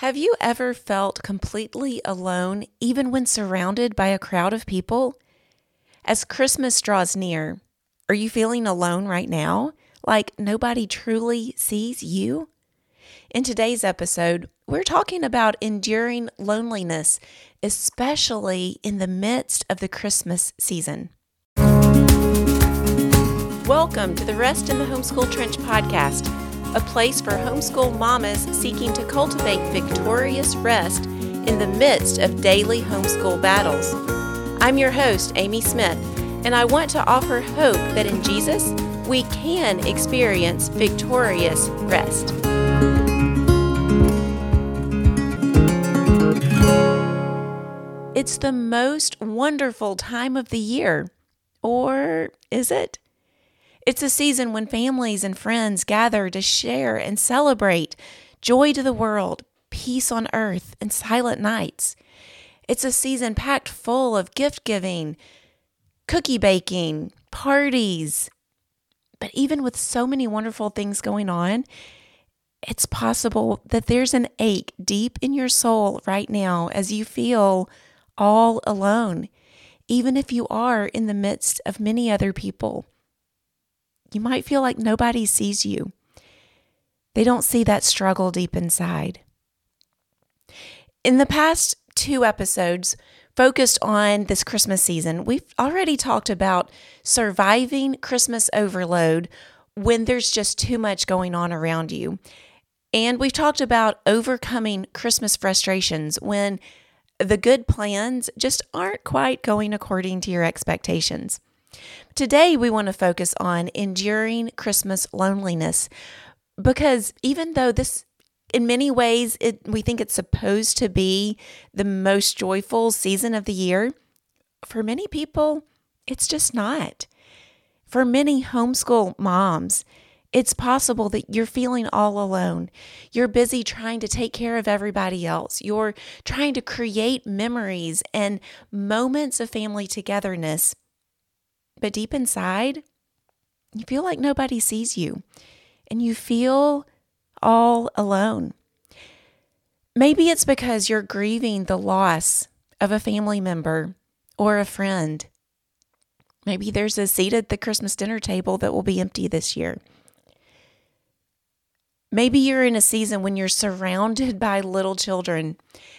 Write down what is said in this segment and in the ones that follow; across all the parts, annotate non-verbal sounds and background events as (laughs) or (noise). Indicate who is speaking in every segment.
Speaker 1: Have you ever felt completely alone, even when surrounded by a crowd of people? As Christmas draws near, are you feeling alone right now? Like nobody truly sees you? In today's episode, we're talking about enduring loneliness, especially in the midst of the Christmas season. Welcome to the Rest in the Homeschool Trench podcast a place for homeschool mamas seeking to cultivate victorious rest in the midst of daily homeschool battles. I'm your host, Amy Smith, and I want to offer hope that in Jesus we can experience victorious rest. It's the most wonderful time of the year. Or is it? It's a season when families and friends gather to share and celebrate joy to the world, peace on earth, and silent nights. It's a season packed full of gift giving, cookie baking, parties. But even with so many wonderful things going on, it's possible that there's an ache deep in your soul right now as you feel all alone, even if you are in the midst of many other people. You might feel like nobody sees you. They don't see that struggle deep inside. In the past two episodes focused on this Christmas season, we've already talked about surviving Christmas overload when there's just too much going on around you. And we've talked about overcoming Christmas frustrations when the good plans just aren't quite going according to your expectations. Today, we want to focus on enduring Christmas loneliness because even though this in many ways it we think it's supposed to be the most joyful season of the year for many people it's just not for many homeschool moms it's possible that you're feeling all alone. You're busy trying to take care of everybody else. You're trying to create memories and moments of family togetherness but deep inside, you feel like nobody sees you and you feel all alone. Maybe it's because you're grieving the loss of a family member or a friend. Maybe there's a seat at the Christmas dinner table that will be empty this year. Maybe you're in a season when you're surrounded (laughs) by little children.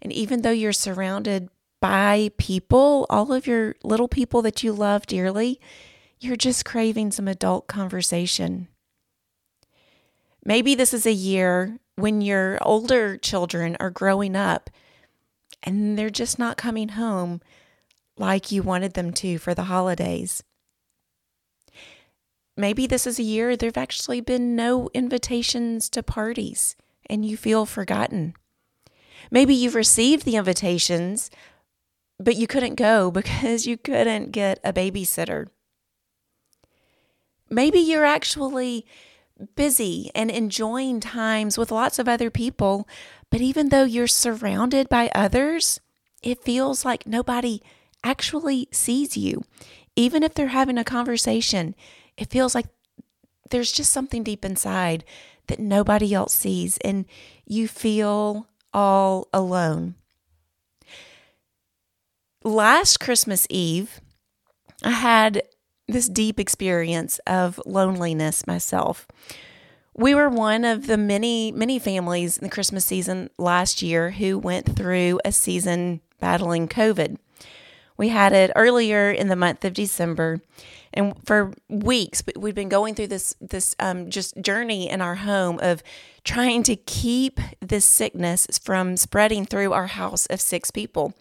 Speaker 1: And even though you're surrounded by people, all of your little people that you love dearly, you're just craving some adult conversation. Maybe this is a year when your older children are growing up and they're just not coming home like you wanted them to for the holidays. Maybe this is a year there've actually been no invitations to parties and you feel forgotten. Maybe you've received the invitations, but you couldn't go (laughs) because you couldn't get a babysitter. Maybe you're actually busy and enjoying times with lots of other people, but even though you're surrounded by others, it feels like nobody actually sees you. Even if they're having a conversation, it feels like there's just something deep inside that nobody else sees, and you feel all alone last Christmas Eve, I had this deep experience of loneliness myself. We were one of the many, many families in the Christmas season last year who went through a season battling COVID. We had it earlier in the month of December, and for weeks we've been going through this this um, just journey in our home of trying to keep this sickness from spreading through our house of six people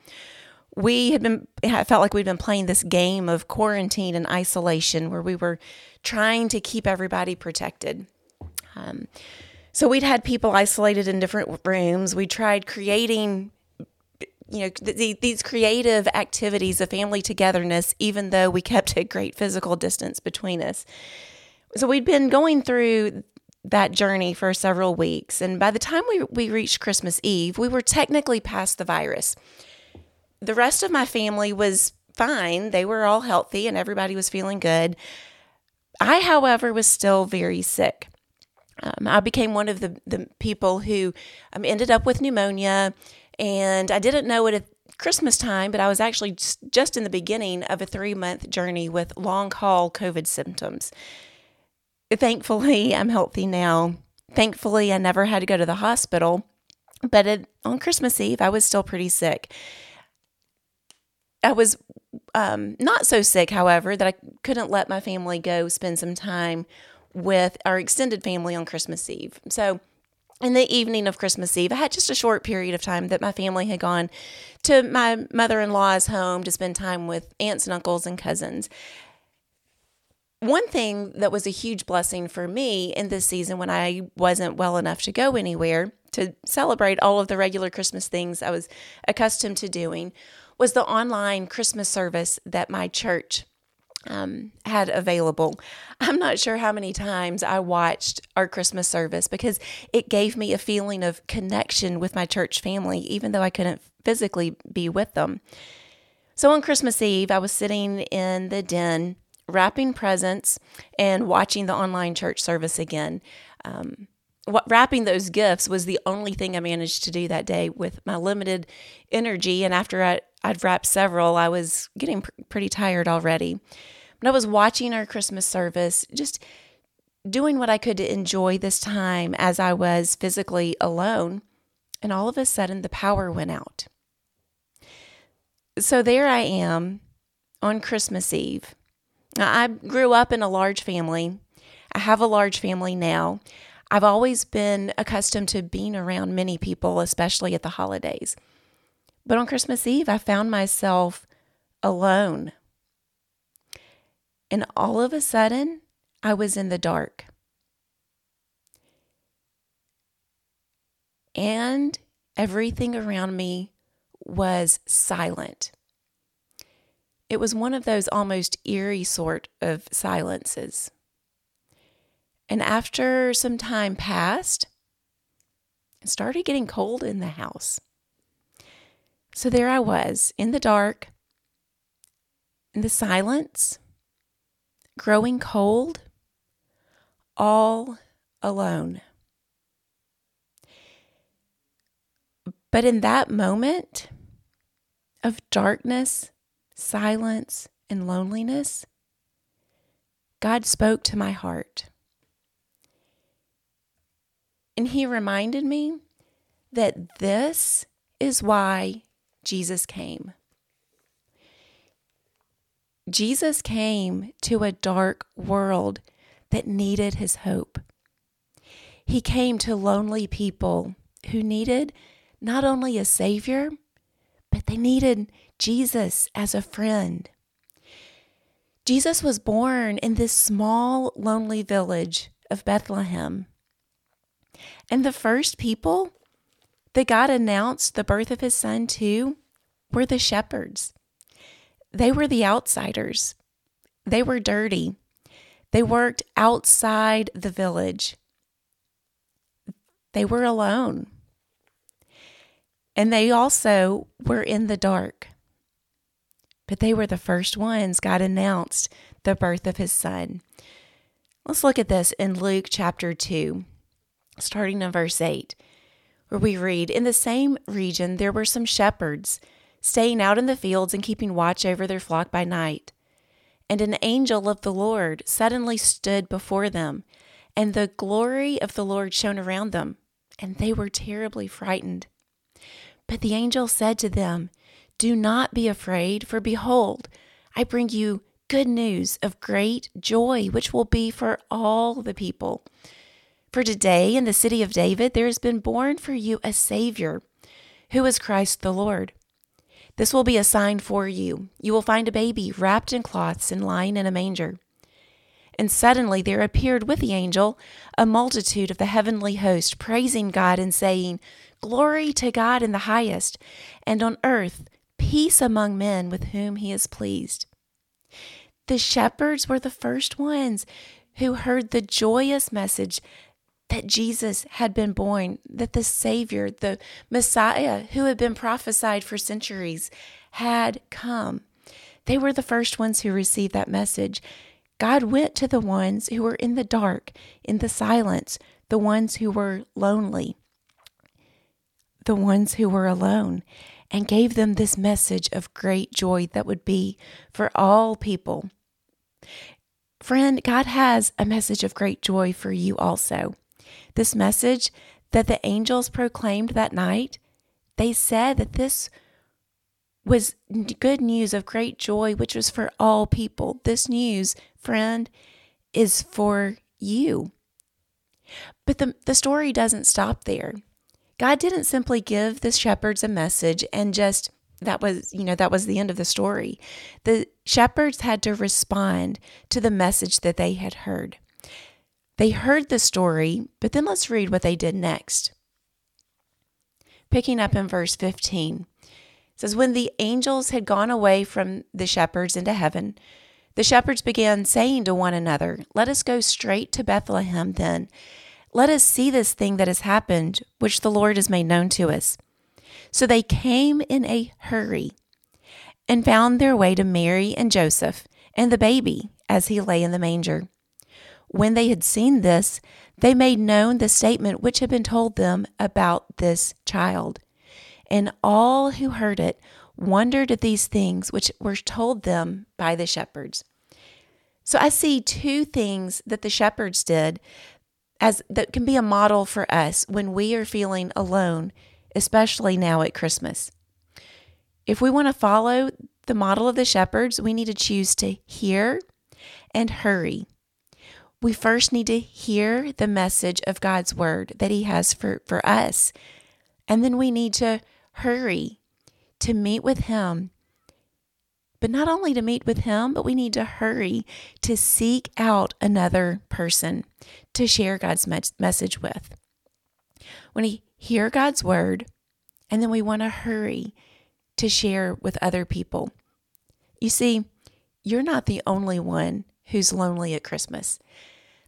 Speaker 1: we had been felt like we'd been playing this game of quarantine and isolation where we were trying to keep everybody protected. Um, so we'd had people isolated in different rooms. We tried creating, you know, th- these creative activities of family togetherness, even though we kept a great physical distance between us. So we'd been going through that journey for several weeks, and by the time we we reached Christmas Eve, we were technically past the virus the rest of my family was fine. They were all healthy and everybody was feeling good. I, however, was still very sick. Um, I became one of the, the people who um, ended up with pneumonia, and I didn't know it at Christmas time, but I was actually just, in the beginning of a three month journey with long haul COVID symptoms. Thankfully, I'm healthy now. Thankfully, I never had to go to the hospital, but it, on Christmas Eve, I was still pretty sick. I was um, not so sick, however, that I couldn't let my family go spend some time with our extended family on Christmas Eve. So, in the evening of Christmas Eve, I had just a short period of time that my family had gone to my mother in law's home to spend time with aunts and uncles and cousins. One thing that was a huge blessing for me in this season when I wasn't well enough to go anywhere to celebrate all of the regular Christmas things I was accustomed to doing was the online Christmas service that my church um, had available. I'm not sure how many times I watched our Christmas service because it gave me a feeling of connection with my church family, even though I couldn't physically be with them. So on Christmas Eve, I was sitting in the den wrapping presents and watching the online church service again. Um, what, wrapping those gifts was the only thing I managed to do that day with my limited energy. And after I, I'd wrapped several, I was getting pr- pretty tired already. But I was watching our Christmas service, just doing what I could to enjoy this time as I was physically alone. And all of a sudden, the power went out. So there I am on Christmas Eve. I grew up in a large family. I have a large family now. I've always been accustomed to being around many people, especially at the holidays. But on Christmas Eve, I found myself alone and all of a sudden, I was in the dark. And everything around me was silent. It was one of those almost eerie sort of silences. And after some time passed, it started getting cold in the house. So there I was in the dark, in the silence, growing cold, all alone. But in that moment of darkness, silence, and loneliness, God spoke to my heart. And He reminded me that this is why Jesus came. Jesus came to a dark world that needed his hope. He came to lonely people who needed not only a Savior, they needed Jesus as a friend. Jesus was born in this small, lonely village of Bethlehem. And the first people that God announced the birth of his son to were the shepherds. They were the outsiders. They were dirty. They worked outside the village. They were alone. And they also were in the dark. But they were the first ones God announced the birth of his son. Let's look at this in Luke chapter 2, starting in verse 8, where we read In the same region there were some shepherds staying out in the fields and keeping watch over their flock by night. And an angel of the Lord suddenly stood before them, and the glory of the Lord shone around them, and they were terribly frightened. But the angel said to them, Do not be afraid, for behold, I bring you good news of great joy, which will be for all the people. For today in the city of David there has been born for you a Savior, who is Christ the Lord. This will be a sign for you. You will find a baby wrapped in cloths and lying in a manger. And suddenly there appeared with the angel a multitude of the heavenly host, praising God and saying, Glory to God in the highest, and on earth peace among men with whom he is pleased. The shepherds were the first ones who heard the joyous message that Jesus had been born, that the Savior, the Messiah who had been prophesied for centuries, had come. They were the first ones who received that message. God went to the ones who were in the dark, in the silence, the ones who were lonely, the ones who were alone, and gave them this message of great joy that would be for all people. Friend, God has a message of great joy for you also. This message that the angels proclaimed that night, they said that this was good news of great joy, which was for all people. This news, friend, is for you. But the, the story doesn't stop there. God didn't simply give the shepherds a message and just that was, you know, that was the end of the story. The shepherds had to respond to the message that they had heard. They heard the story, but then let's read what they did next. Picking up in verse 15 says, When the angels had gone away from the shepherds into heaven, the shepherds began saying to one another, Let us go straight to Bethlehem then. Let us see this thing that has happened, which the Lord has made known to us. So they came in a hurry and found their way to Mary and Joseph and the baby as he lay in the manger. When they had seen this, they made known the statement which had been told them about this child. And all who heard it wondered at these things which were told them by the shepherds. So I see two things that the shepherds did as that can be a model for us when we are feeling alone, especially now at Christmas. If we want to follow the model of the shepherds, we need to choose to hear and hurry. We first need to hear the message of God's word that He has for, for us. And then we need to hurry to meet with Him. But not only to meet with Him, but we need to hurry to seek out another person to share God's message with. When we hear God's word, and then we want to hurry to share with other people. You see, you're not the only one who's lonely at Christmas.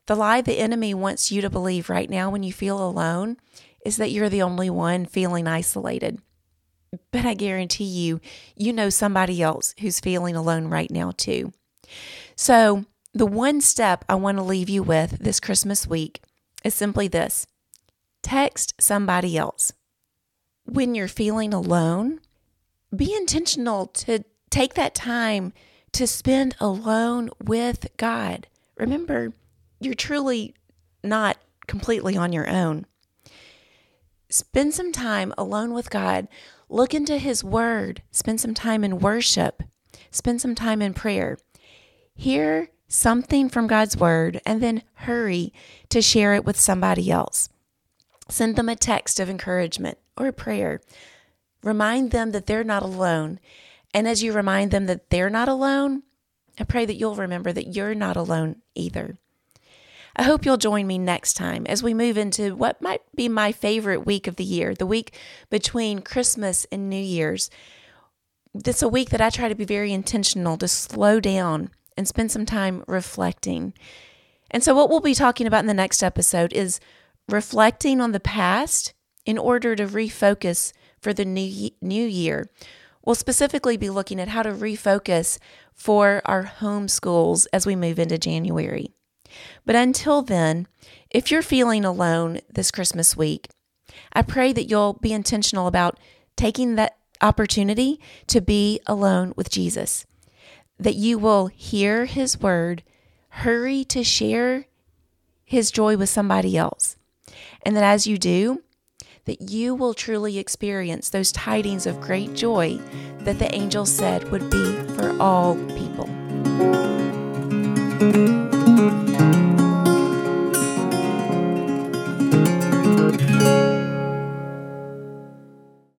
Speaker 1: The lie the enemy wants you to believe right now when you feel alone is that you're the only one feeling isolated. But I guarantee you, you know somebody else who's feeling alone right now, too. So, the one step I want to leave you with this Christmas week is simply this text somebody else. When you're feeling alone, be intentional to take that time to spend alone with God. Remember, you're truly not completely on your own. Spend some time alone with God. Look into His Word. Spend some time in worship. Spend some time in prayer. Hear something from God's Word and then hurry to share it with somebody else. Send them a text of encouragement or a prayer. Remind them that they're not alone. And as you remind them that they're not alone, I pray that you'll remember that you're not alone either. I hope you'll join me next time as we move into what might be my favorite week of the year, the week between Christmas and New Year's. It's a week that I try to be very intentional to slow down and spend some time reflecting. And so, what we'll be talking about in the next episode is reflecting on the past in order to refocus for the new, new year. We'll specifically be looking at how to refocus for our home schools as we move into January. But until then, if you're feeling alone this Christmas week, I pray that you'll be intentional about taking that opportunity to be alone with Jesus, that you will hear his word, hurry to share his joy with somebody else, and that as you do, that you will truly experience those tidings of great joy that the angel said would be for all people.